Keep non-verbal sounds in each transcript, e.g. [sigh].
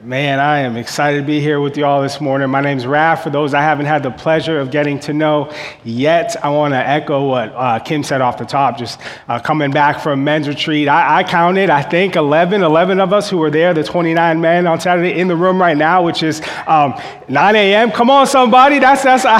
Man, I am excited to be here with you all this morning. My name's Raf. For those I haven't had the pleasure of getting to know yet, I want to echo what uh, Kim said off the top. Just uh, coming back from men's retreat, I, I, counted, I think, 11, 11 of us who were there, the 29 men on Saturday in the room right now, which is um, 9 a.m. Come on, somebody. That's, that's, I,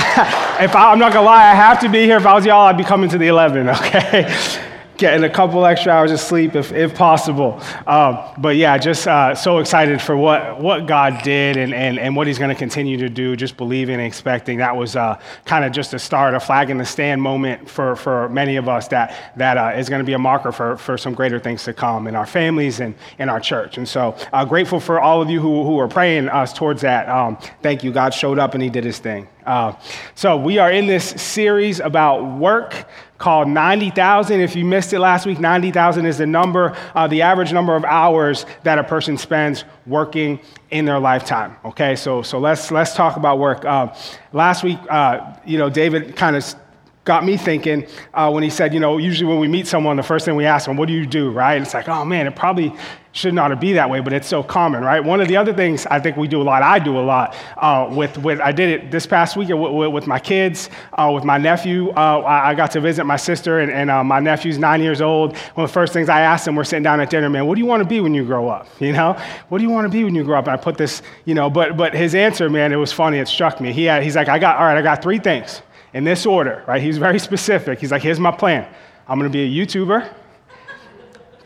[laughs] if I, I'm not going to lie, I have to be here. If I was y'all, I'd be coming to the 11, [laughs] okay? Getting a couple extra hours of sleep if, if possible. Um, but yeah, just uh, so excited for what, what God did and, and, and what He's going to continue to do, just believing and expecting. That was uh, kind of just a start, a flag in the stand moment for, for many of us that, that uh, is going to be a marker for, for some greater things to come in our families and in our church. And so uh, grateful for all of you who, who are praying us towards that. Um, thank you. God showed up and He did His thing. Uh, so we are in this series about work called 90,000. If you missed it last week, 90,000 is the number, uh, the average number of hours that a person spends working in their lifetime. Okay, so so let's let's talk about work. Uh, last week, uh, you know, David kind of got me thinking uh, when he said, you know, usually when we meet someone, the first thing we ask them, what do you do, right? And it's like, oh man, it probably should not ought to be that way, but it's so common, right? One of the other things I think we do a lot, I do a lot uh, with, with, I did it this past week with, with my kids, uh, with my nephew. Uh, I, got to visit my sister, and, and uh, my nephew's nine years old. One of the first things I asked him, we're sitting down at dinner, man, what do you want to be when you grow up? [laughs] You know, what do you want to be when you grow up? And I put this, you know, but, but his answer, man, it was funny, it struck me. He had, he's like, I got, all right, I got three things in this order, right? He's very [laughs] specific. He's like, here's my plan. I'm going to be a YouTuber.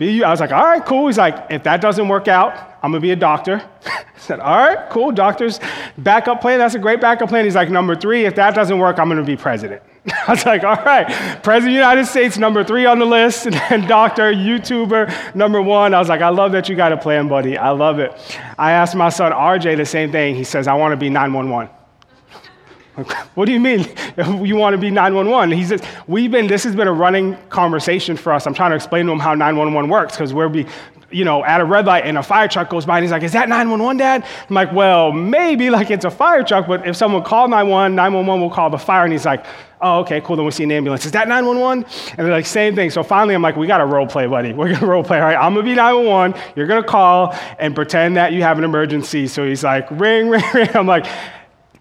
I was like, all right, cool. He's like, if that doesn't work out, I'm going to be a doctor. [laughs] I said, all right, cool. Doctor's backup plan. That's a great backup plan. He's like, number three, if that doesn't work, I'm going to be president. [laughs] I was like, all right, President of the United States, number three on the list, [laughs] and then doctor, YouTuber, number one. I was like, I love that you got a plan, buddy. I love it. I asked my son RJ the same thing. He says, I want to be 911. [laughs] What do you mean [laughs] you want to be 911? He says, We've been, this has been a running conversation for us. I'm trying to explain to him how 911 works because we'll be, you know, at a red light and a fire truck goes by and he's like, Is that 911, Dad? I'm like, Well, maybe like it's a fire truck, but if someone called 911, 911 will call the fire. And he's like, Oh, okay, cool. Then we see an ambulance. Is that 911? And they're like, Same thing. So finally, I'm like, We got to role play, buddy. We're going [laughs] to role play. All right, I'm going to be 911. You're going to call and pretend that you have an emergency. So he's like, Ring, ring, ring. I'm like,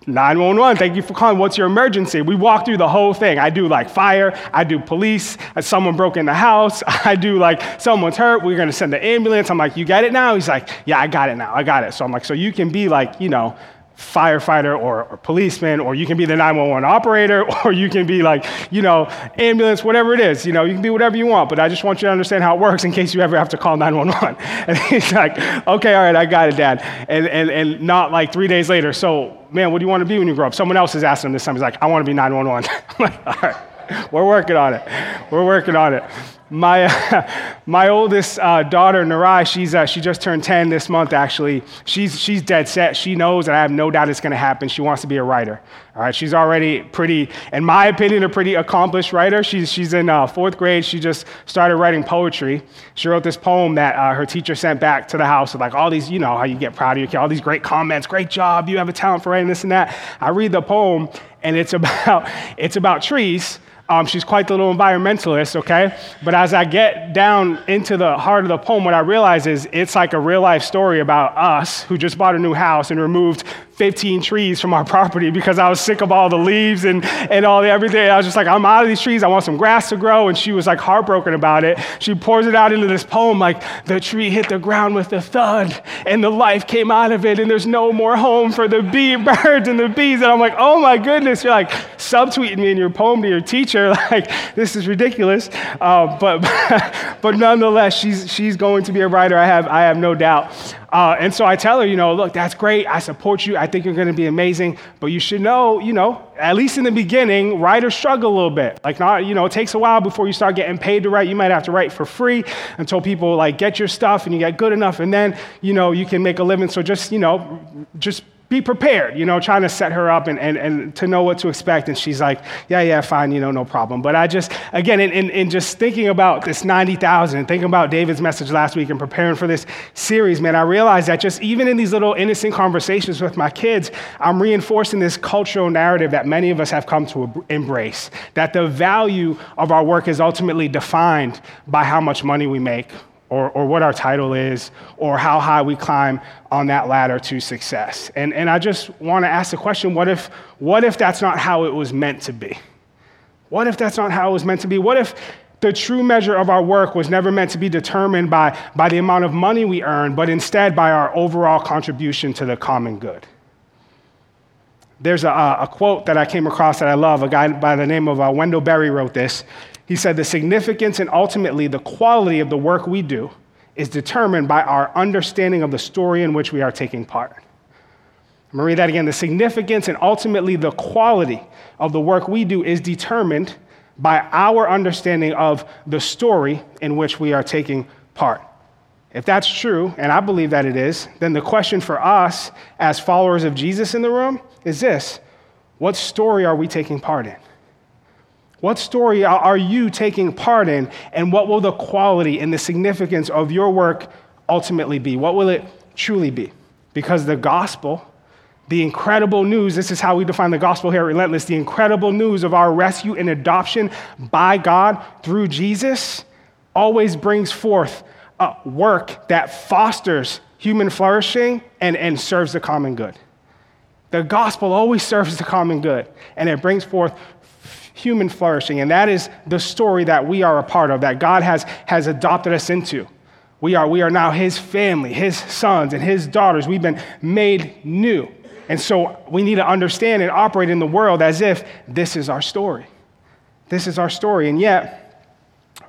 911, thank you for calling. What's your emergency? We walk through the whole thing. I do like fire, I do police, uh, someone broke in the house, [laughs] I do like someone's hurt, we're gonna send the ambulance. I'm like, you got it now? He's like, yeah, I got it now, I got it. So I'm like, so you can be like, you know, firefighter or, or, policeman, or you can be the 911 operator, [laughs] or you can be like, you know, ambulance, whatever it is. You know, you can be whatever you want, but I just want you to understand how it works in case you ever have to call 911. [laughs] And he's like, okay, all right, I got it, Dad. And, and, and not like three days later, so, man, what do you want to be when you grow up? Someone else is asking him this time. He's like, I want to be 911. [laughs] I'm like, all right, we're working on it. We're working on it. My, uh, [laughs] my oldest uh, daughter, Narai, she's, uh, she just turned 10 this month, actually. She's, she's dead set. She knows, and I have no doubt it's going to happen. She wants to be a writer. All right, she's already pretty, in my opinion, a pretty accomplished writer. She's, she's in uh, fourth grade. She just started writing poetry. She wrote this poem that uh, her teacher sent back to the house with like all these, you know, how you get proud of your kid, all these great comments. Great job. You have a talent for writing this and that. I read the poem, and it's [laughs] about, it's about trees um, she's quite the little environmentalist, okay? But as I get down into the heart of the poem, what I realize is it's like a real life story about us who just bought a new house and removed 15 trees from our property because I was sick of all the leaves and, and all the everything. I was just like, I'm out of these trees. I want some grass to grow. And she was like heartbroken about it. She pours it out into this poem like the tree hit the ground with a thud and the life came out of it and there's no more home for the bee [laughs] birds and the bees. And I'm like, oh my goodness, you're like subtweeting me in your poem to your teacher. [laughs] Like, this is ridiculous. Uh, but, [laughs] but nonetheless, she's, she's going to be a writer. I have, I have no doubt. Uh, and so I tell her, you know, look, that's great. I support you. I think you're going to be amazing. But you should know, you know, at least in the beginning, writers struggle a little bit. Like, not, you know, it takes a while before you start getting paid to write. You might have to write for free until people like get your stuff and you get good enough, and then, you know, you can make a living. So just, you know, just be prepared, you know, trying to set her up and, and, and to know what to expect. And she's like, yeah, yeah, fine, you know, no problem. But I just, again, in, in, in just thinking about this 90,000 and thinking about David's message last week and preparing for this series, man, I realized that just even in these little innocent conversations with my kids, I'm reinforcing this cultural narrative that many of us have come to embrace that the value of our work is ultimately defined by how much money we make or, or what our title is or how high we climb on that ladder to success. And, and I just want to ask the question what if, what if that's not how it was meant to be? What if that's not how it was meant to be? What if the true measure of our work was never meant to be determined by, by the amount of money we earn, but instead by our overall contribution to the common good? There's a, a quote that I came across that I love. A guy by the name of uh, Wendell Berry wrote this. He said, The significance and ultimately the quality of the work we do is determined by our understanding of the story in which we are taking part. I'm to read that again. The significance and ultimately the quality of the work we do is determined by our understanding of the story in which we are taking part. If that's true, and I believe that it is, then the question for us as followers of Jesus in the room is this What story are we taking part in? What story are you taking part in, and what will the quality and the significance of your work ultimately be? What will it truly be? Because the gospel, the incredible news, this is how we define the gospel here at Relentless the incredible news of our rescue and adoption by God through Jesus always brings forth a work that fosters human flourishing and, and serves the common good. The gospel always serves the common good, and it brings forth human flourishing. And that is the story that we are a part of, that God has, has adopted us into. We are, we are now his family, his sons, and his daughters. We've been made new. And so we need to understand and operate in the world as if this is our story. This is our story. And yet,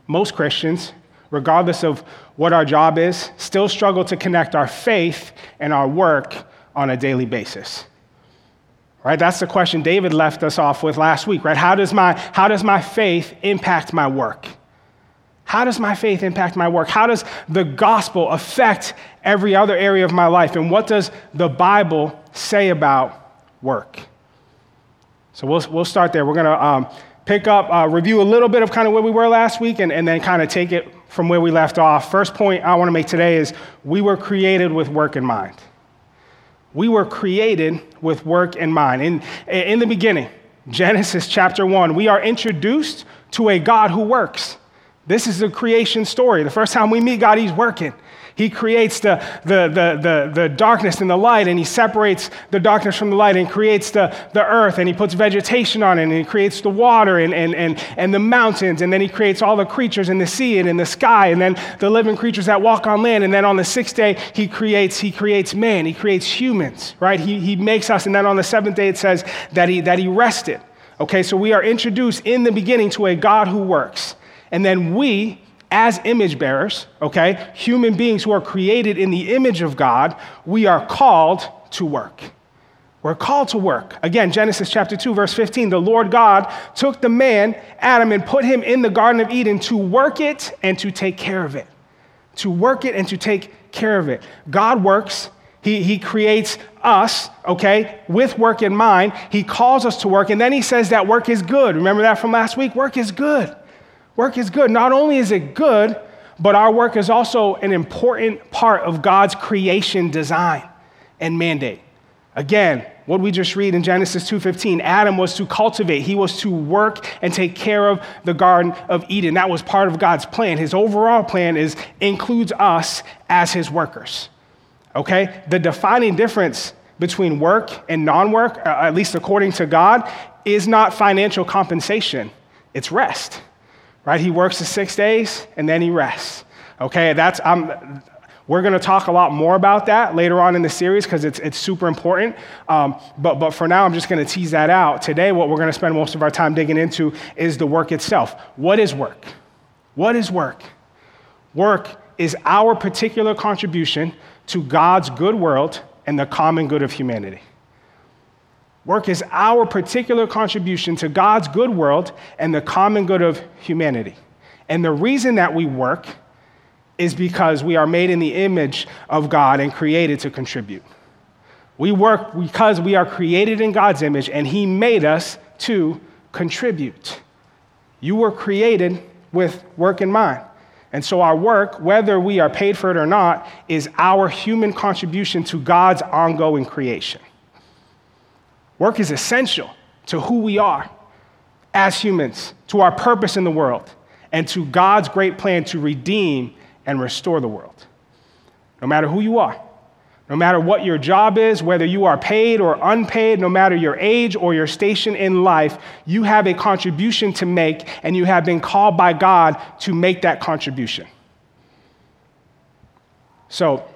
most Christians, regardless of what our job is, still struggle to connect our faith and our work on a daily basis. Right? That's the question David left us off with last week, right? How does my, how does my faith impact my work? How does my faith impact my work? How does the gospel affect every other area of my life? And what does the Bible say about work? So we'll, we'll start there. We're going to um, pick up, uh, review a little bit of kind of where we were last week, and, and then kind of take it from where we left off. First point I want to make today is we were created with work in mind. We were created with work in mind. In, in the beginning, Genesis chapter 1, we are introduced to a God who works. This is the creation story. The first time we meet God, He's working. He creates the, the, the, the, the darkness and the light, and he separates the darkness from the light and creates the, the earth, and he puts vegetation on it, and he creates the water and, and, and, and the mountains, and then he creates all the creatures in the sea and in the sky, and then the living creatures that walk on land. And then on the sixth day, he creates, he creates man, he creates humans, right? He, he makes us, and then on the seventh day, it says that he, that he rested. Okay, so we are introduced in the beginning to a God who works. And then we, as image bearers, okay, human beings who are created in the image of God, we are called to work. We're called to work. Again, Genesis chapter 2, verse 15. The Lord God took the man, Adam, and put him in the Garden of Eden to work it and to take care of it. To work it and to take care of it. God works. He, he creates us, okay, with work in mind. He calls us to work, and then he says that work is good. Remember that from last week? Work is good. Work is good. Not only is it good, but our work is also an important part of God's creation design and mandate. Again, what we just read in Genesis 2:15, Adam was to cultivate, he was to work and take care of the garden of Eden. That was part of God's plan. His overall plan is includes us as his workers. Okay? The defining difference between work and non-work, uh, at least according to God, is not financial compensation. It's rest right? He works the six days and then he rests. Okay, that's, I'm, we're going to talk a lot more about that later on in the series because it's, it's super important. Um, but, but for now, I'm just going to tease that out. Today, what we're going to spend most of our time digging into is the work itself. What is work? What is work? Work is our particular contribution to God's good world and the common good of humanity. Work is our particular contribution to God's good world and the common good of humanity. And the reason that we work is because we are made in the image of God and created to contribute. We work because we are created in God's image and He made us to contribute. You were created with work in mind. And so, our work, whether we are paid for it or not, is our human contribution to God's ongoing creation. Work is essential to who we are as humans, to our purpose in the world, and to God's great plan to redeem and restore the world. No matter who you are, no matter what your job is, whether you are paid or unpaid, no matter your age or your station in life, you have a contribution to make, and you have been called by God to make that contribution. So,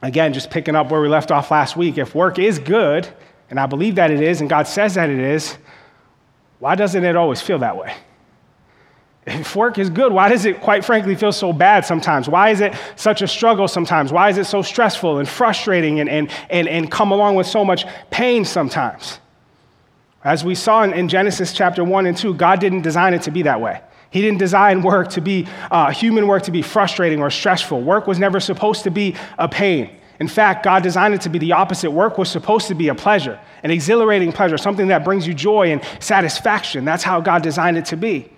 again, just picking up where we left off last week, if work is good, and I believe that it is, and God says that it is, why doesn't it always feel that way? If work is good, why does it, quite frankly, feel so bad sometimes? Why is it such a struggle sometimes? Why is it so stressful and frustrating and, and, and, and come along with so much pain sometimes? As we saw in, in Genesis chapter 1 and 2, God didn't design it to be that way. He didn't design work to be, uh, human work to be frustrating or stressful. Work was never supposed to be a pain. In fact, God designed it to be the opposite. Work was supposed to be a pleasure, an exhilarating pleasure, something that brings you joy and satisfaction. That's how God designed it to be.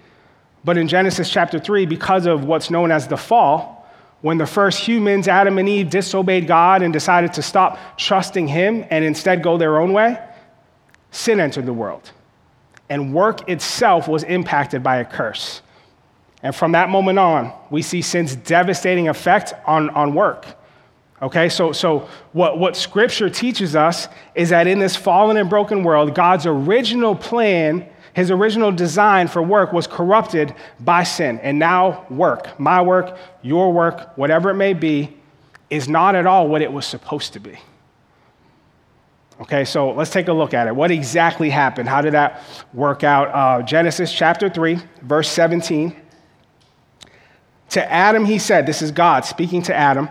But in Genesis chapter 3, because of what's known as the fall, when the first humans, Adam and Eve, disobeyed God and decided to stop trusting Him and instead go their own way, sin entered the world. And work itself was impacted by a curse. And from that moment on, we see sin's devastating effect on, on work. Okay, so, so what, what scripture teaches us is that in this fallen and broken world, God's original plan his original design for work was corrupted by sin. And now, work, my work, your work, whatever it may be, is not at all what it was supposed to be. Okay, so let's take a look at it. What exactly happened? How did that work out? Uh, Genesis chapter 3, verse 17. To Adam, he said, This is God speaking to Adam.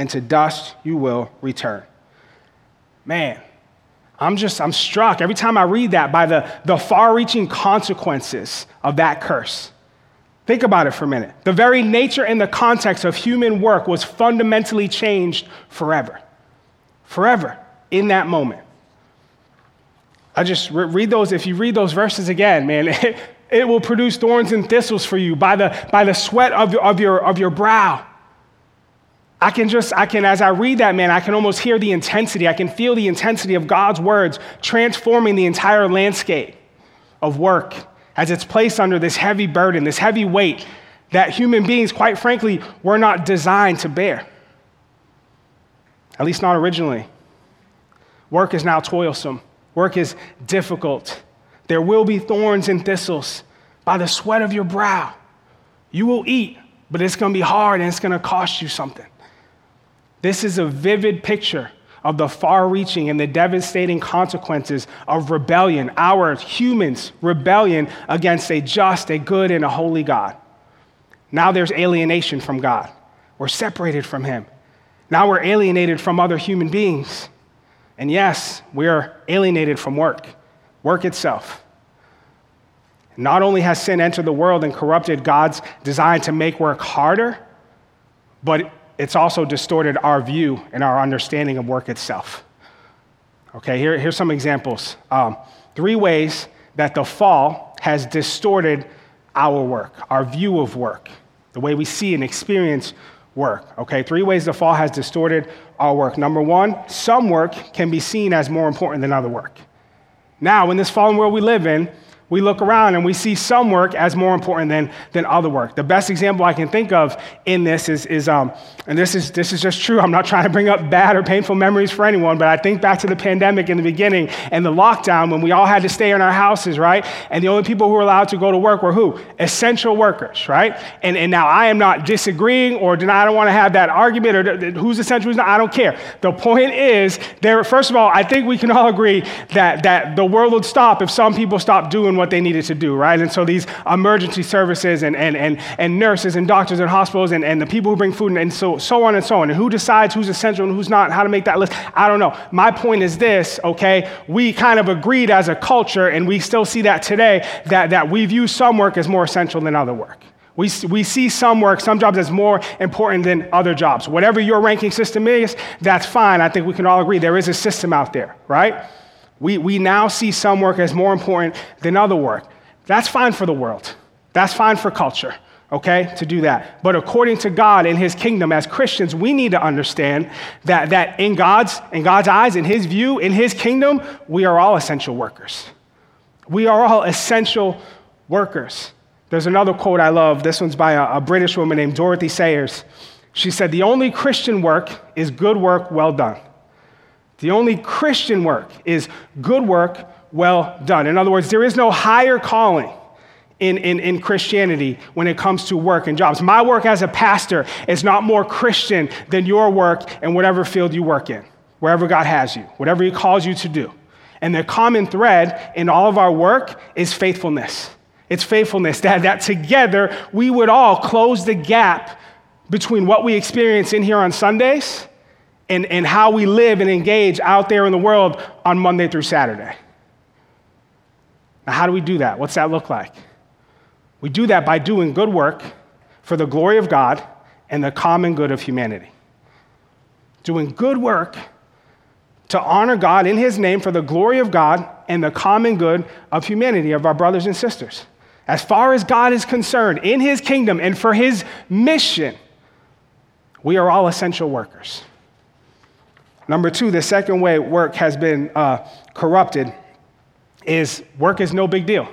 and to dust you will return. Man, I'm just, I'm struck every time I read that by the, the far reaching consequences of that curse. Think about it for a minute. The very nature and the context of human work was fundamentally changed forever. Forever in that moment. I just re- read those, if you read those verses again, man, [laughs] it, it will produce thorns and thistles for you by the, by the sweat of your, of, your, of your brow. I can just, I can, as I read that, man, I can almost hear the intensity. I can feel the intensity of God's words transforming the entire landscape of work as it's placed under this heavy burden, this heavy weight that human beings, quite frankly, were not designed to bear. At least not originally. Work is now toilsome, work is difficult. There will be thorns and thistles by the sweat of your brow. You will eat, but it's going to be hard and it's going to cost you something. This is a vivid picture of the far reaching and the devastating consequences of rebellion, our humans' rebellion against a just, a good, and a holy God. Now there's alienation from God. We're separated from Him. Now we're alienated from other human beings. And yes, we are alienated from work, work itself. Not only has sin entered the world and corrupted God's design to make work harder, but it's also distorted our view and our understanding of work itself. Okay, here, here's some examples. Um, three ways that the fall has distorted our work, our view of work, the way we see and experience work. Okay, three ways the fall has distorted our work. Number one, some work can be seen as more important than other work. Now, in this fallen world we live in, we look around and we see some work as more important than, than other work. The best example I can think of in this is, is um, and this is, this is just true, I'm not [laughs] trying to bring up bad or painful memories for anyone, but I think back to the pandemic in the beginning and the lockdown when we all had to stay in our houses, right? And the only people who were allowed to go to work were who? Essential workers, right? And, and now I am not disagreeing or I don't want to have that argument or who's essential, who's not, I don't care. The point is, there, first of all, I think we can all agree that, that the world would stop if some people stopped doing what they needed to do, right? And so these emergency services and, and, and, and nurses and doctors and hospitals and, and the people who bring food and, and so, so on and so on. And who decides who's essential and who's not, how to make that list, I don't know. My point is this, okay? We kind of agreed as a culture, and we still see that today, that, that we view some work as more essential than other work. We, we see some work, some jobs as more important than other jobs. Whatever your ranking system is, that's fine. I think we can all agree there is a system out there, right? We, we now see some work as more important than other work. That's fine for the world. That's fine for culture, okay, to do that. But according to God in his kingdom, as Christians, we need to understand that, that in, God's, in God's eyes, in his view, in his kingdom, we are all essential workers. We are all essential workers. There's another quote I love. This one's by a, a British woman named Dorothy Sayers. She said, The only Christian work is good work well done. The only Christian work is good work well done. In other words, there is no higher calling in, in, in Christianity when it comes to work and jobs. My work as a pastor is not more Christian than your work in whatever field you work in, wherever God has you, whatever He calls you to do. And the common thread in all of our work is faithfulness. It's faithfulness, that, that together we would all close the gap between what we experience in here on Sundays and, and how we live and engage out there in the world on Monday through Saturday. Now, how do we do that? What's that look like? We do that by doing good work for the glory of God and the common good of humanity. Doing good work to honor God in His name for the glory of God and the common good of humanity, of our brothers and sisters. As far as God is concerned, in His kingdom and for His mission, we are all essential workers. Number two, the second way work has been uh, corrupted is work is no big deal.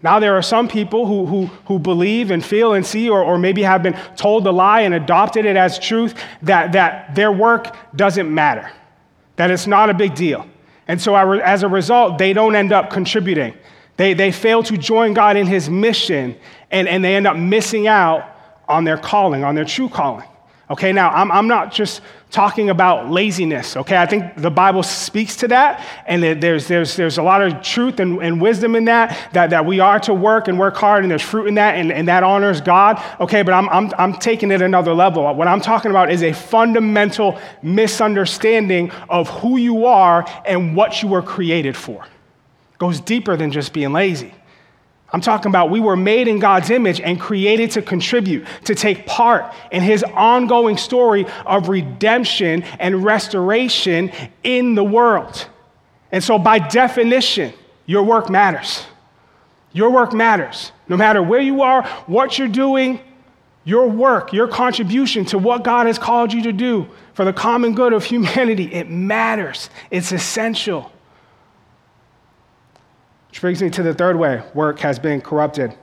Now, there are some people who, who, who believe and feel and see, or, or maybe have been told the lie and adopted it as truth, that, that their work doesn't matter, that it's not a big deal. And so, as a result, they don't end up contributing. They, they fail to join God in His mission, and, and they end up missing out on their calling, on their true calling. Okay, now I'm, I'm not just talking about laziness, okay? I think the Bible speaks to that, and there's, there's, there's a lot of truth and, and wisdom in that, that, that we are to work and work hard, and there's fruit in that, and, and that honors God, okay? But I'm, I'm, I'm taking it another level. What I'm talking about is a fundamental misunderstanding of who you are and what you were created for. It goes deeper than just being lazy. I'm talking about we were made in God's image and created to contribute, to take part in his ongoing story of redemption and restoration in the world. And so, by definition, your work matters. Your work matters. No matter where you are, what you're doing, your work, your contribution to what God has called you to do for the common good of humanity, it matters. It's essential. Which brings me to the third way work has been corrupted.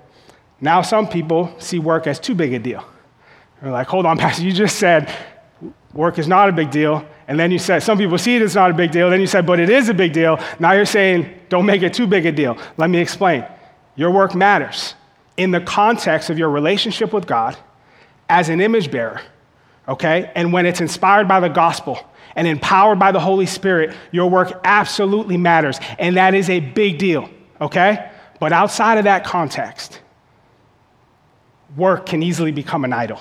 Now, some people see work as too big a deal. They're like, hold on, [laughs] Pastor, you just said work is not a big deal. And then you said, some people see it as not a big deal. Then you said, but it is a big deal. Now you're saying, don't make it too big a deal. Let me explain. Your work matters in the context of your relationship with God as an image bearer, okay? And when it's inspired by the gospel and empowered by the Holy Spirit, your work absolutely matters. And that is a big deal okay? But outside of that context, work can easily become an idol.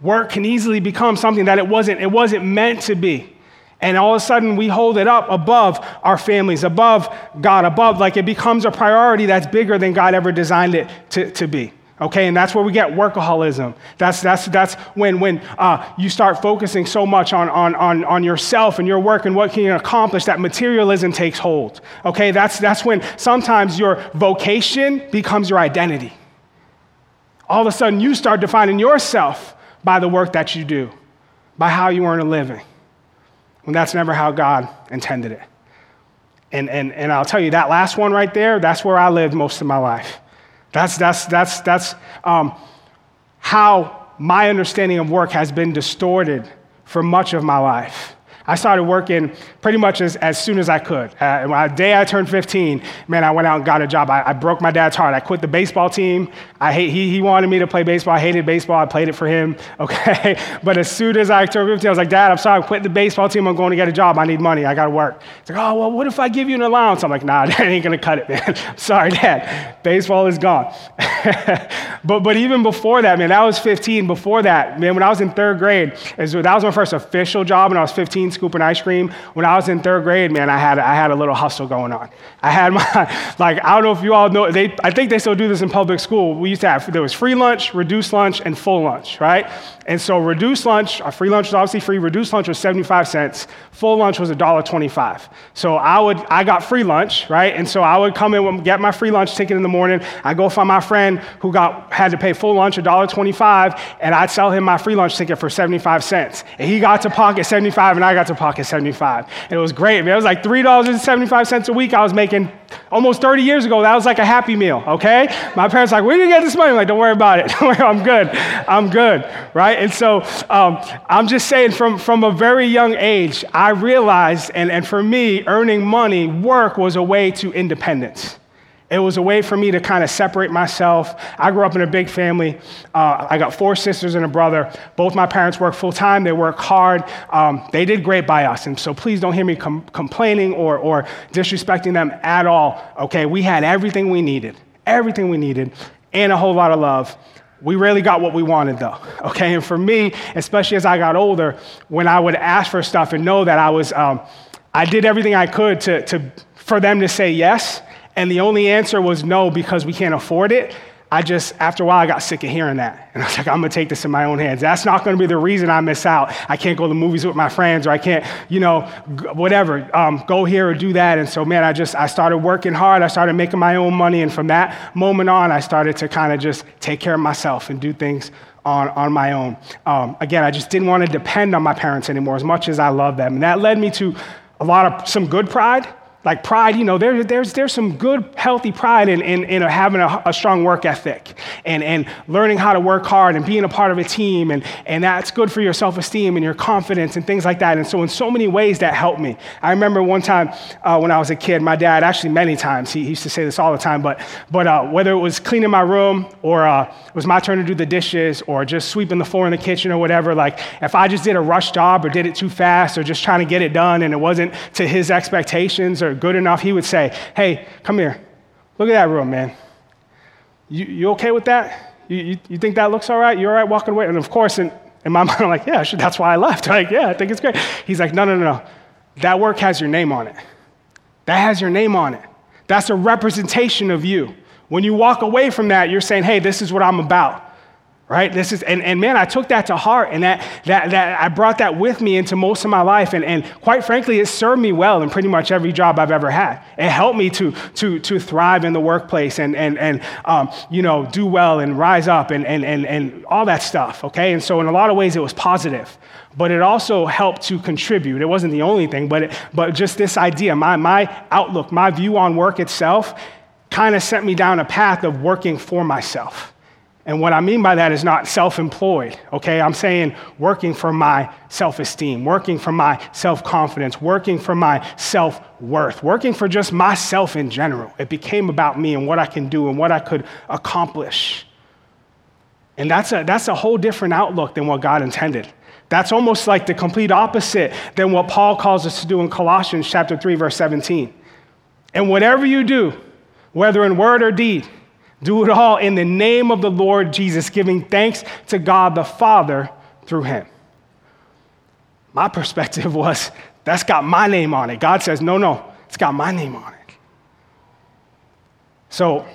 Work can easily become something that it wasn't, it wasn't meant to be. And all of a sudden, we hold it up above our families, above God, above, like it becomes a priority that's bigger than God ever designed it to, to be. Okay, and that's where we get workaholism. That's, that's, that's when, when uh, you start focusing so much on, on, on, on yourself and your work and what can you accomplish that materialism takes hold. Okay, that's, that's when sometimes your vocation becomes your identity. All of a sudden, you start defining yourself by the work that you do, by how you earn a living, when that's never how God intended it. And, and, and I'll tell you, that last one right there, that's where I lived most of my life. That's, that's, that's, that's um, how my understanding of work has been distorted for much of my life. I started working pretty much as, as soon as I could. Uh, the day I turned 15, man, I went out and got a job. I, I broke my dad's heart. I quit the baseball team. I hate, he, he wanted me to play baseball. I hated baseball. I played it for him, [laughs] okay? but as soon as I turned 15, I was like, Dad, I'm sorry, I quit the baseball team. I'm going to get a job. I need money. I got to work. He's like, oh, well, what if I give you an allowance? I'm like, nah, [laughs] that ain't going to cut it, man. [laughs] sorry, Dad. Baseball is gone. but, but even before that, man, that was 15. Before that, man, when I was in third grade, that was my first official job when I was 15, scooping ice cream. When I was in third grade, man, I had, I had a little hustle going on. I had my, [laughs] like, I don't know if you all know, they, I think they still do this in public school. We used to have, there was free lunch, reduced lunch, and full lunch, right? And so reduced lunch, our free lunch was obviously free. Reduced lunch was 75 cents. Full lunch was $1.25. So I would, I got free lunch, right? And so I would come in, get my free lunch ticket in the morning. I go find my friend who got, had to pay full lunch, $1.25, and I'd sell him my free lunch ticket for 75 cents. And he got to pocket 75 and I got to pocket 75. And it was great. It was like $3.75 a week I was making almost 30 years ago. That was like a happy meal, okay? My parents like, where did you get this money? I'm like, don't worry about it. [laughs] I'm good. I'm good, right? And so um, I'm just saying from, from a very young age, I realized, and, and for me, earning money, work was a way to independence. It was a way for me to kind of separate myself. I grew up in a big family. Uh, I got four sisters and a brother. Both my parents work full time, they work hard. Um, they did great by us. And so please don't hear me com- complaining or, or disrespecting them at all. Okay, we had everything we needed, everything we needed, and a whole lot of love. We rarely got what we wanted though, [laughs] okay? And for me, especially as I got older, when I would ask for stuff and know that I was, um, I did everything I could to, to, for them to say yes and the only answer was no because we can't afford it, I just, after a while, I got sick of hearing that. And I was like, I'm gonna take this in my own hands. That's not gonna be the reason I miss out. I can't go to the movies with my friends, or I can't, you know, whatever, um, go here or do that. And so, man, I just, I started working hard. I started making my own money. And from that moment on, I started to kind of just take care of myself and do things on, on my own. Um, again, I just didn't wanna depend on my parents anymore as much as I love them. And that led me to a lot of some good pride like pride, you know, there, there's, there's some good, healthy pride in, in, in having a, a, strong work ethic and, and learning how to work hard and being a part of a team. And, and that's good for your self esteem and your confidence and things like that. And so, in so many ways, that helped me. I remember one time uh, when I was a kid, my dad, actually, many times, he, he used to say this all the time, but, but uh, whether it was cleaning my room or uh, it was my turn to do the dishes or just sweeping the floor in the kitchen or whatever, like if I just did a rush job or did it too fast or just trying to get it done and it wasn't to his expectations or good enough, he would say, Hey, come here. Look at that room, man. You, you okay with that? You, you, you think that looks all right? You all right walking away? And of course, in, in my [laughs] mind, I'm like, Yeah, that's why I left. [laughs] Like, yeah, I think it's great. He's like, No, no, no, no. That work has your name on it. That has your name on it. That's a representation of you. When you walk away from that, you're saying, Hey, this is what I'm about right? This is and, and man i took that to heart and that, that, that i brought that with me into most of my life. And, and quite frankly it served me well in pretty much every job i've ever had. It helped me to, to, to thrive in the workplace and, and, and um, you know do well and rise up and, and, and, and all that stuff okay? And so in a lot of ways it was positive. But it also helped to contribute. It wasn't the only thing but, it, but just this idea my, my outlook my view on work itself kind of sent me down a path of working for myself and what I mean by that is not self employed, okay? I'm saying working for my self esteem, working for my self confidence, working for my self worth, working for just myself in general. It became about me and what I can do and what I could accomplish. And that's a, that's a whole different outlook than what God intended. That's almost like the complete opposite than what Paul calls us to do in Colossians chapter 3 verse 17. And whatever you do, whether in word or deed, do it all in the name of the Lord Jesus, giving thanks to God the Father through him. My perspective [laughs] was that's got my name on it. God says, no, no, it's got my name on it. So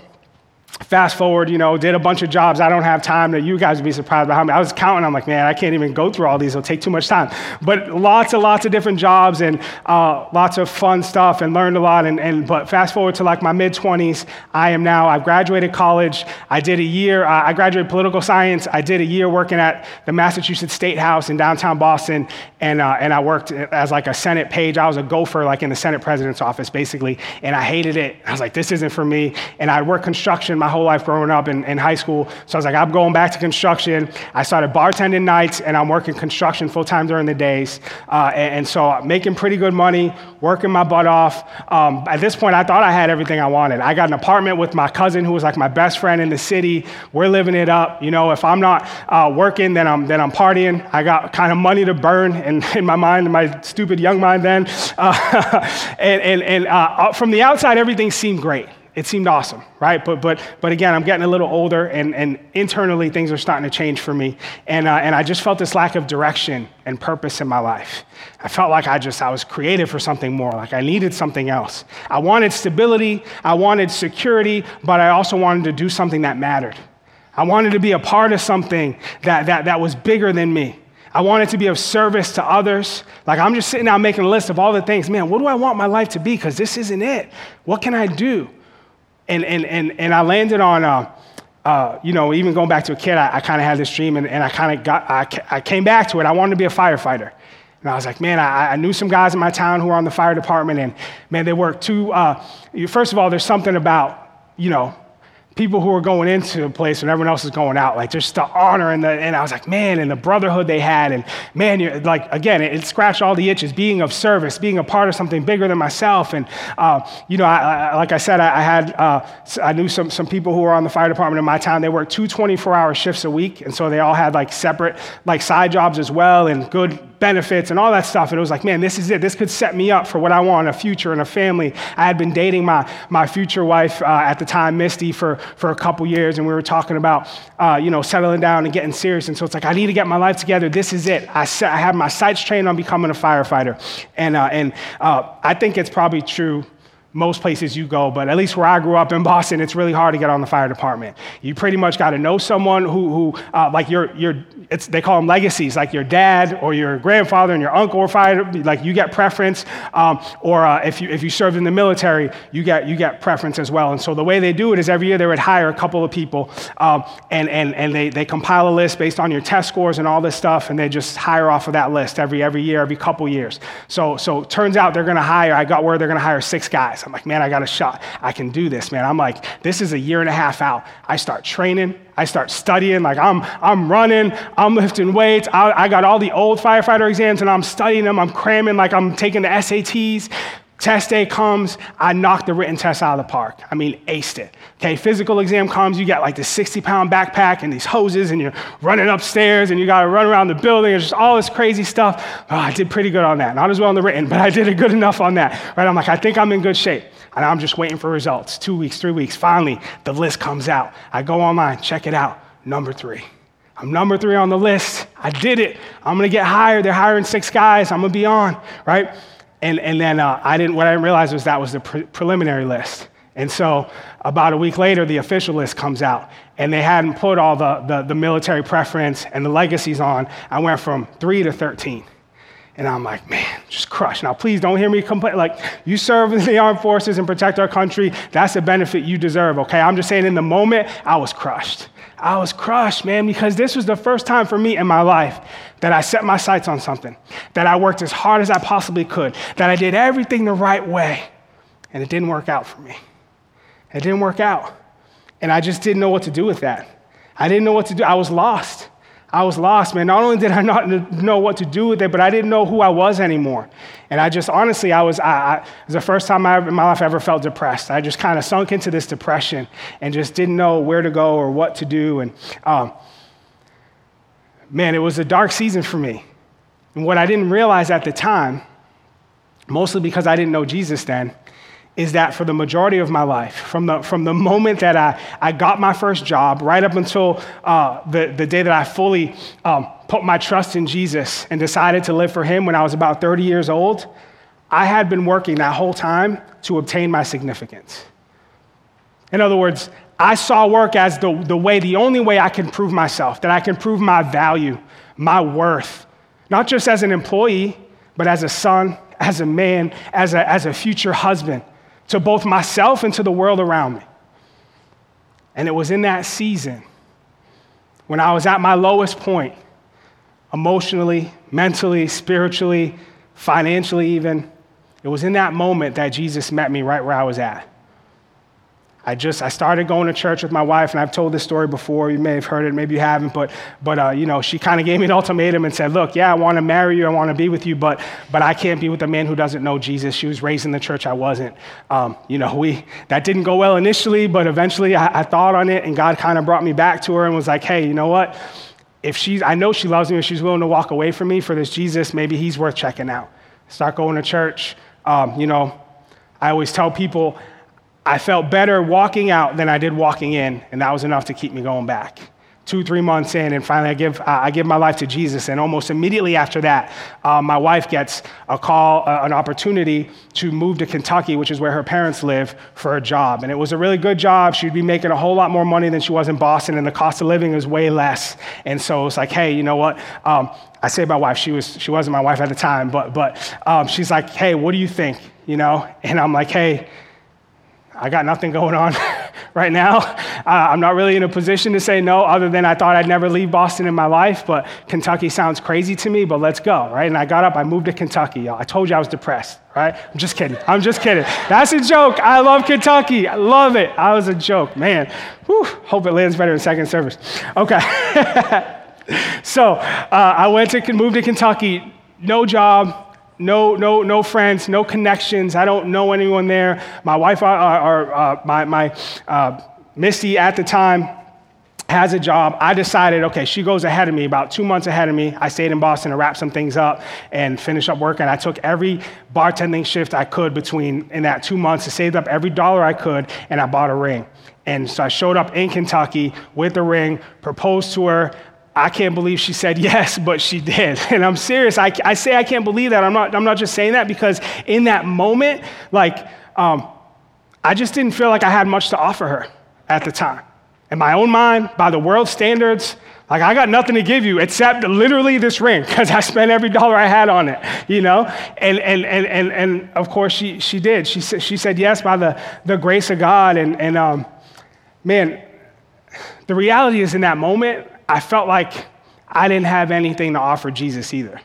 fast forward, you know, did a bunch of jobs. I don't have time that you guys would be surprised by how many. I was counting, I'm like, man, I can't even go through all these. It'll take too much time. But lots and lots of different jobs and uh, lots of fun stuff and learned a lot. And, and but fast forward to like my mid 20s, I am now, I've graduated college. I did a year, uh, I graduated political science. I did a year working at the Massachusetts State House in downtown Boston. And, uh, and I worked as like a Senate page. I was a gopher, like in the Senate president's office, basically. And I hated it. I was like, this isn't for me. And I worked construction my whole life growing up in, in high school. So I was like, I'm going back to construction. I started bartending nights and I'm working construction full time during the days. Uh, and, and, so making pretty good money, working my butt off. Um, at this point, I thought I had everything I wanted. I got an apartment with my cousin who was like my best friend in the city. We're living it up. You know, if I'm not uh, working, then I'm, then I'm partying. I got kind of money to burn in, [laughs] in my mind, in my stupid young mind then. Uh, [laughs] and and, and uh, from the outside, everything seemed great It seemed awesome, right? But, but, but again, I'm getting a little older, and, and internally things are starting to change for me. And, uh, and I just felt this lack of direction and purpose in my life. I felt like I just, I was created for something more, like I needed something else. I wanted stability, I wanted security, but I also wanted to do something that mattered. I wanted to be a part of something that, that, that was bigger than me. I wanted to be of service to others. Like I'm just sitting down making a list of all the things. Man, what do I want my life to be? Because this isn't it. What can I do? And, and, and, and I landed on, uh, uh, you know, even going back to a kid, I, I kind of had this dream and, and I kind of got, I, I came back to it. I wanted to be a firefighter. And I was like, man, I, I, knew some guys in my town who were on the fire department, and man, they worked too. Uh, first of all, there's something about, you know, people who are going into a place when everyone else is going out. Like just the honor and the, and I was like, man, and the brotherhood they had. And man, you're like, again, it, it scratched all the itches, being of service, being a part of something bigger than myself. And, uh, you know, I, I, like I said, I, I had, uh, I knew some, some people who were on the fire department in my town. They worked two 24 hour shifts a week. And so they all had like separate, like side jobs as well and good benefits and all that stuff. And it was like, man, this is it. This could set me up for what I want a future and a family. I had been dating my, my future wife uh, at the time, Misty, for, for a couple years. And we were talking about, uh, you know, settling down and getting serious. And so it's like, I need to get my life together. This is it. I, set, I have my sights trained on becoming a firefighter. And, uh, and uh, I think it's probably true most places you go, but at least where I grew up in Boston, it's really hard to get on the fire department. You pretty much got to know someone who, who uh, like your, your they call them legacies, like your dad or your grandfather and your uncle or fire, like you get preference. Um, or uh, if, you, if you served in the military, you get, you get preference as well. And so the way they do it is every year they would hire a couple of people um, and, and, and they, they compile a list based on your test scores and all this stuff, and they just hire off of that list every, every year, every couple years. So, so turns out they're going to hire, I got where they're going to hire six guys. I'm like, man, I got a shot. I can do this, man. I'm like, this is a year and a half out. I start training. I start studying. Like, I'm, I'm running. I'm lifting weights. I, I got all the old firefighter exams and I'm studying them. I'm cramming like I'm taking the SATs. Test day comes, I knock the written test out of the park. I mean, aced it. Okay, physical exam comes, you got like the 60 pound backpack and these hoses, and you're running upstairs and you got to run around the building and just all this crazy stuff. Oh, I did pretty good on that. Not as well on the written, but I did it good enough on that. Right? I'm like, I think I'm in good shape. And I'm just waiting for results. Two weeks, three weeks. Finally, the list comes out. I go online, check it out. Number three. I'm number three on the list. I did it. I'm to get hired. They're hiring six guys. I'm to be on, right? And, and then uh, I didn't, what I didn't realize was that was the pre- preliminary list. And so about a week later, the official list comes out. And they hadn't put all the, the, the military preference and the legacies on. I went from three to 13. And I'm like, man, just crushed. Now, please don't hear me complain. Like, you serve in the armed forces and protect our country. That's a benefit you deserve, okay? I'm just saying, in the moment, I was crushed. I was crushed, man, because this was the first time for me in my life that I set my sights on something, that I worked as hard as I possibly could, that I did everything the right way, and it didn't work out for me. It didn't work out. And I just didn't know what to do with that. I didn't know what to do. I was lost. I was lost, man. Not only did I not know what to do with it, but I didn't know who I was anymore. And I just, honestly, I was, I, I, it was the first time I, in my life I ever felt depressed. I just kind of sunk into this depression and just didn't know where to go or what to do. And um, man, it was a dark season for me. And what I didn't realize at the time, mostly because I didn't know Jesus then, is that for the majority of my life, from the, from the moment that I, I got my first job, right up until uh, the, the day that I fully um, put my trust in Jesus and decided to live for Him when I was about 30 years old, I had been working that whole time to obtain my significance. In other words, I saw work as the, the way, the only way I can prove myself, that I can prove my value, my worth, not just as an employee, but as a son, as a man, as a, as a future husband to both myself and to the world around me. And it was in that season when I was at my lowest point, emotionally, mentally, spiritually, financially, even. It was in that moment that Jesus met me right where I was at. I just I started going to church with my wife, and I've told this story before. You may have heard it, maybe you haven't, but but uh, you know she kind of gave me an ultimatum and said, "Look, yeah, I want to marry you, I want to be with you, but but I can't be with a man who doesn't know Jesus." She was raised in the church, I wasn't. Um, you know, we that didn't go well initially, but eventually I, I thought on it, and God kind of brought me back to her and was like, "Hey, you know what? If she's I know she loves me, if she's willing to walk away from me for this Jesus, maybe he's worth checking out." Start going to church. Um, you know, I always tell people I felt better walking out than I did walking in, and that was enough to keep me going back two, three months in, and finally I give, uh, I give my life to Jesus. And almost immediately after that, uh, my wife gets a call, uh, an opportunity to move to Kentucky, which is where her parents live, for a job. And it was a really good job. She'd be making a whole lot more money than she was in Boston, and the cost of living is way less. And so it's like, hey, you know what? Um, I say my wife, she, was, she wasn't my wife at the time, but, but um, she's like, hey, what do you think? You know? And I'm like, hey, I got nothing going on [laughs] right now. Uh, I'm not really in a position to say no, other than I thought I'd never leave Boston in my life, but Kentucky sounds crazy to me, but let's go, right? And I got up, I moved to Kentucky, y'all. I told you I was depressed, right? I'm just kidding. I'm just kidding. That's a joke. I love Kentucky. I love it. I was a joke, man. Whew, hope it lands better in second service. Okay. [laughs] so uh, I went to move to Kentucky, no job no, no, no friends, no connections. I don't know anyone there. My wife, or, uh, or uh, uh, my, my uh, Misty at the time, has a job. I decided, okay, she goes ahead of me, about two months ahead of me. I stayed in Boston to wrap some things up and finish up work. And I took every bartending shift I could between in that two months to save up every dollar I could, and I bought a ring. And so I showed up in Kentucky with the ring, proposed to her. I can't believe she said yes, but she did. [laughs] And I'm serious. I, I say I can't believe that. I'm not, I'm not just saying that because in that moment, like, um, I just didn't feel like I had much to offer her at the time. In my own mind, by the world standards, like I got nothing to give you except literally this ring [laughs] because I spent every dollar I had on it, you know? And, and, and, and, and of course she, she did. She, said, she said yes by the, the grace of God. And, and um, man, the reality is in that moment, I felt like I didn't have anything to offer Jesus either.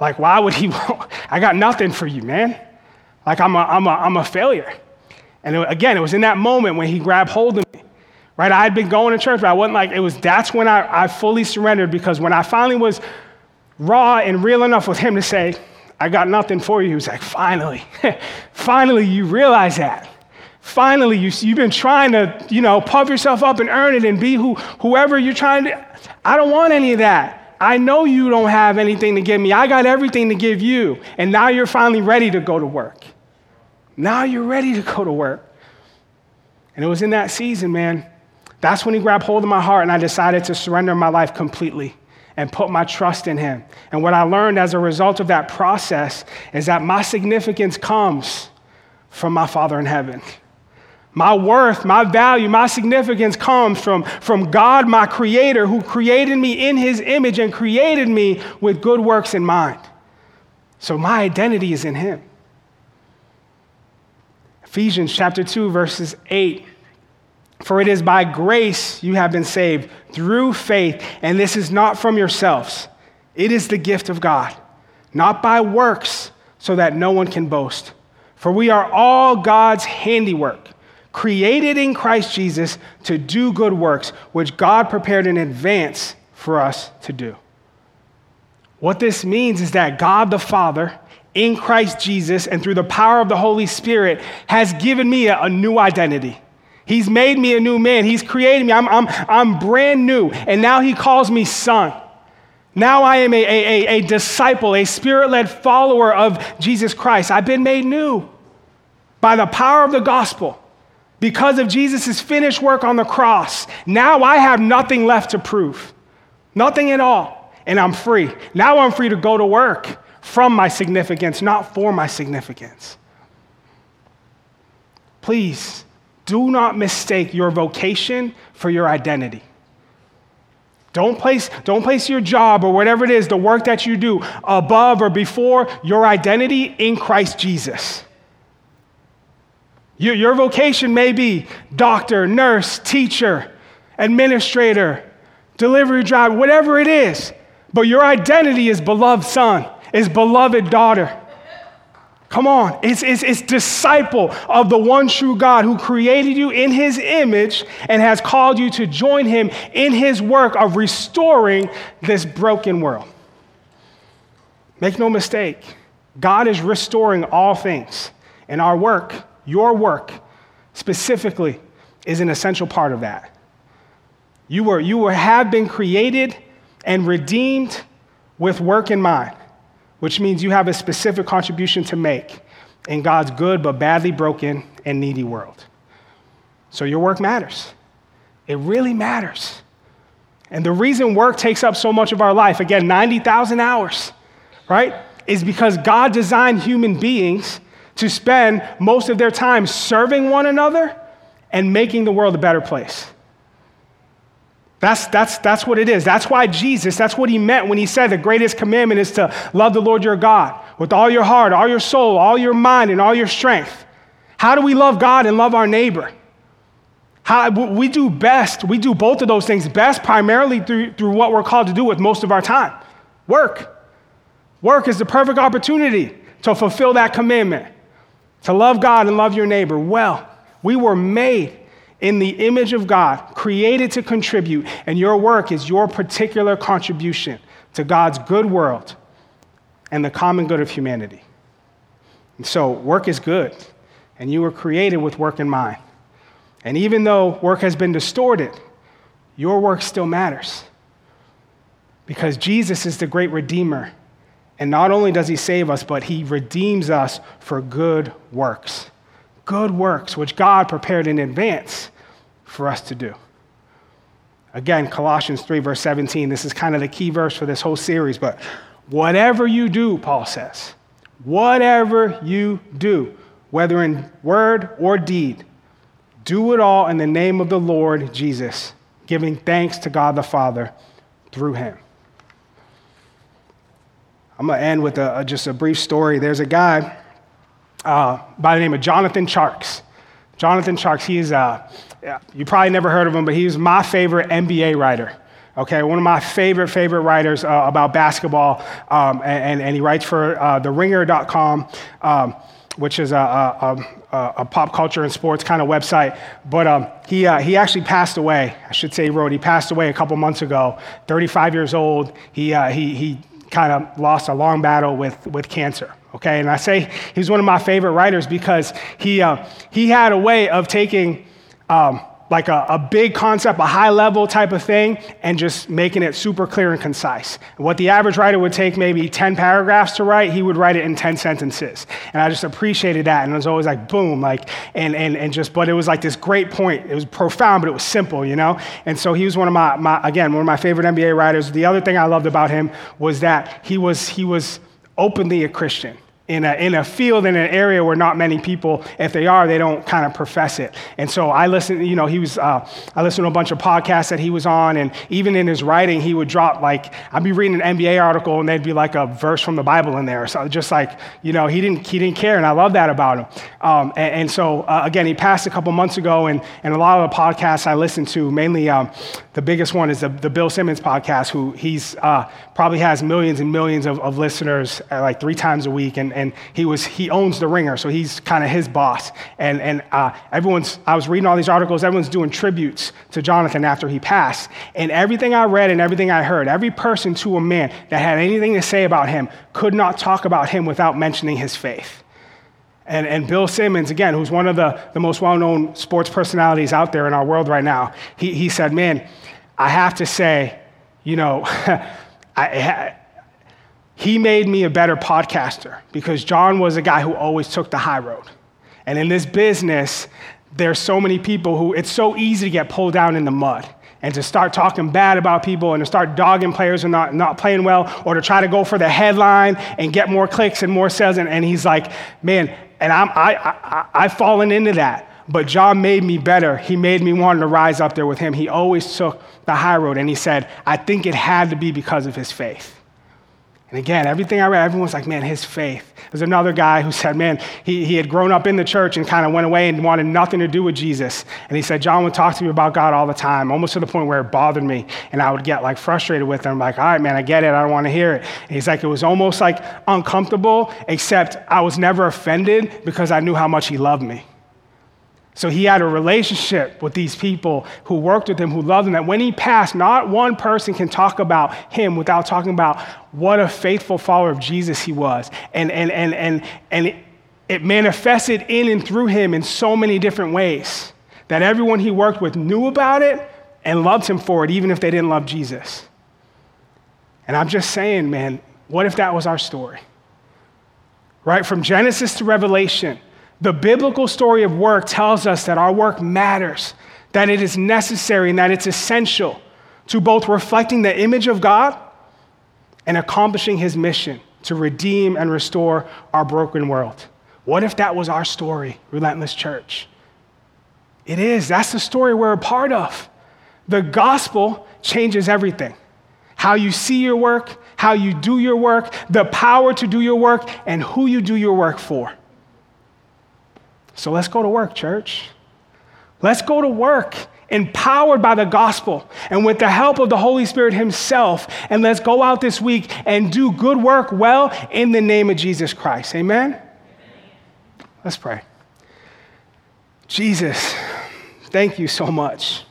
Like, why would he? [laughs] want? I got nothing for you, man. Like, I'm a, I'm a, I'm a failure. And it, again, it was in that moment when he grabbed hold of me. Right? I had been going to church, but I wasn't like, it was, that's when I, I fully surrendered because when I finally was raw and real enough with him to say, I got nothing for you, he was like, finally, [laughs] finally, you realize that. Finally, you, you've been trying to, you know, puff yourself up and earn it and be who, whoever you're trying to. I don't want any of that. I know you don't have anything to give me. I got everything to give you. And now you're finally ready to go to work. Now you're ready to go to work. And it was in that season, man. That's when he grabbed hold of my heart and I decided to surrender my life completely and put my trust in him. And what I learned as a result of that process is that my significance comes from my Father in heaven. My worth, my value, my significance comes from, from God, my creator, who created me in his image and created me with good works in mind. So my identity is in him. Ephesians chapter 2, verses 8. For it is by grace you have been saved through faith, and this is not from yourselves. It is the gift of God, not by works, so that no one can boast. For we are all God's handiwork created in Christ Jesus to do good works, which God prepared in advance for us to do. What this means is that God the Father, in Christ Jesus, and through the power of the Holy Spirit, has given me a, a new identity. He's made me a new man. He's created me. I'm, I'm, I'm brand new. And now He calls me son. Now I am a, a, a disciple, a spirit led follower of Jesus Christ. I've been made new by the power of the gospel. Because of Jesus' finished work on the cross, now I have nothing left to prove. Nothing at all. And I'm free. Now I'm free to go to work from my significance, not for my significance. Please do not mistake your vocation for your identity. Don't place, don't place your job or whatever it is, the work that you do, above or before your identity in Christ Jesus. Your, your vocation may be doctor, nurse, teacher, administrator, delivery driver, whatever it is. But your identity is beloved son, is beloved daughter. Come on, it's, it's, it's disciple of the one true God who created you in his image and has called you to join him in his work of restoring this broken world. Make no mistake, God is restoring all things, and our work your work specifically is an essential part of that. You, were, you were, have been created and redeemed with work in mind, which means you have a specific contribution to make. in God's good but badly broken and needy world. So your work matters. It really matters. And the reason work takes up so much of our life, again, 90,000 hours, right, is because God designed human beings to spend most of their time serving one another and making the world a better place. That's, that's, that's what it is. That's why Jesus, that's what he meant when he said the greatest commandment is to love the Lord your God with all your heart, all your soul, all your mind, and all your strength. How do we love God and love our neighbor? How, we do best, we do both of those things best primarily through, through what we're called to do with most of our time work. Work is the perfect opportunity to fulfill that commandment, to love God and love your neighbor well. We were made in the image of God, created to contribute, and your work is your particular contribution to God's good world and the common good of humanity. And so, work is good, and you were created with work in mind. And even though work has been distorted, your work still matters. Because Jesus is the great Redeemer. And not only does he save us, but he redeems us for good works. Good works, which God prepared in advance for us to do. Again, Colossians 3, verse 17. This is kind of the key verse for this whole series. But whatever you do, Paul says, whatever you do, whether in word or deed, do it all in the name of the Lord Jesus, giving thanks to God the Father through him. I'm going to end with a, a, just a brief story. There's a guy uh, by the name of Jonathan Tjarks. Jonathan Tjarks, he's, uh, you probably never heard of him, but he's my favorite NBA writer. Okay, one of my favorite, favorite writers uh, about basketball, um, and, and, he writes for uh, TheRinger.com. Um, which is a, a, a, a, pop culture and sports kind of website. But um, he, uh, he actually passed away. I should say he wrote. He passed away a couple months ago, 35 years old. He, uh, he, he kind of lost a long battle with, with cancer. Okay, and I say he's one of my favorite writers because he, uh, he had a way of taking um, like a, a, big concept, a high level type of thing, and just making it super clear and concise. What the average writer would take maybe 10 paragraphs to write, he would write it in 10 sentences. And I just appreciated that. And it was always like, boom, like, and, and, and just, but it was like this great point. It was profound, but it was simple, you know? And so he was one of my, my again, one of my favorite NBA writers. The other thing I loved about him was that he was, he was openly a Christian in a, in a field, in an area where not many people, if they are, they don't kind of profess it. And so I listened, you know, he was, uh, I listened to a bunch of podcasts that he was on, and even in his writing, he would drop like, I'd be reading an NBA article, and there'd be like a verse from the Bible in there. So just like, you know, he didn't, he didn't care, and I love that about him. Um, and, and, so, uh, again, he passed a couple months ago, and, and a lot of the podcasts I listened to, mainly um, the biggest one is the, the Bill Simmons podcast, who he's uh, probably has millions and millions of, of listeners uh, like three times a week, and, and he was he owns the Ringer, so he's kind of his boss. And and uh, everyone's I was reading all these articles. Everyone's doing tributes to Jonathan after he passed, and everything I read and everything I heard, every person to a man that had anything to say about him could not talk about him without mentioning his faith. And, and Bill Simmons, again, who's one of the, the most well known sports personalities out there in our world right now, he, he said, Man, I have to say, you know, [laughs] I, he made me a better podcaster because John was a guy who always took the high road. And in this business, there's so many people who it's so easy to get pulled down in the mud and to start talking bad about people and to start dogging players who are not, not playing well or to try to go for the headline and get more clicks and more sales. And, and he's like, man, and I'm, I, I, I've fallen into that. But John made me better. He made me want to rise up there with him. He always took the high road. And he said, I think it had to be because of his faith. And again, everything I read, everyone's like, man, his faith. There's another guy who said, man, he, he had grown up in the church and kind of went away and wanted nothing to do with Jesus. And he said, John would talk to me about God all the time, almost to the point where it bothered me. And I would get like frustrated with him, like, all right, man, I get it. I don't want to hear it. And he's like, it was almost like uncomfortable, except I was never offended because I knew how much he loved me. So he had a relationship with these people who worked with him, who loved him, that when he passed, not one person can talk about him without talking about what a faithful follower of Jesus he was. And, and, and, and, and it, it manifested in and through him in so many different ways that everyone he worked with knew about it and loved him for it, even if they didn't love Jesus. And I'm just saying, man, what if that was our story? right? From Genesis to Revelation, the biblical story of work tells us that our work matters, that it is necessary, and that it's essential to both reflecting the image of God and accomplishing his mission to redeem and restore our broken world. What if that was our story, Relentless Church? It is. That's the story we're a part of. The gospel changes everything how you see your work, how you do your work, the power to do your work, and who you do your work for. So let's go to work, church. Let's go to work empowered by the gospel and with the help of the Holy Spirit Himself. And let's go out this week and do good work well in the name of Jesus Christ. Amen? Let's pray. Jesus, thank you so much.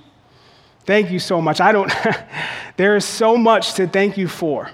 Thank you so much. I don't, [laughs] there is so much to thank you for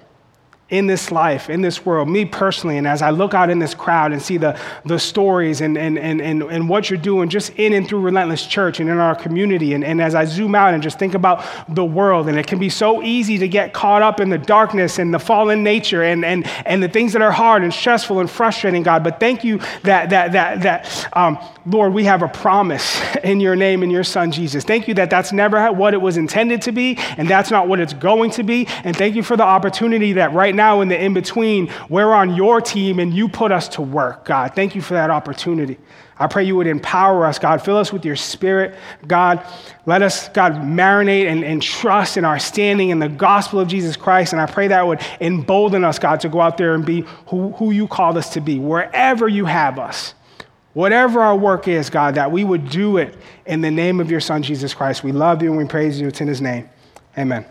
in this life, in this world, me personally, and as I look out in this crowd and see the, the stories and, and, and, and, and what you're doing just in and through Relentless Church and in our community, and, and as I zoom out and just think about the world, and it can be so easy to get caught up in the darkness and the fallen nature and, and, and the things that are hard and stressful and frustrating, God. But thank you that, that, that, that um, Lord, we have a promise [laughs] in your name and your son, Jesus. Thank you that that's never what it was intended to be, and that's not what it's going to be. And thank you for the opportunity that right now, now in the in between, we're on your team and you put us to work, God. Thank you for that opportunity. I pray you would empower us, God. Fill us with your spirit, God. Let us, God, marinate and, and, trust in our standing in the gospel of Jesus Christ. And I pray that would embolden us, God, to go out there and be who, who you called us to be, wherever you have us. Whatever our work is, God, that we would do it in the name of your Son, Jesus Christ. We love you and we praise you. It's in his name. Amen.